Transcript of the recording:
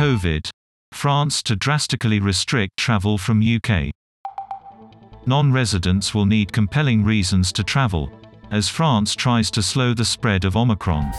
COVID. France to drastically restrict travel from UK. Non-residents will need compelling reasons to travel, as France tries to slow the spread of Omicron.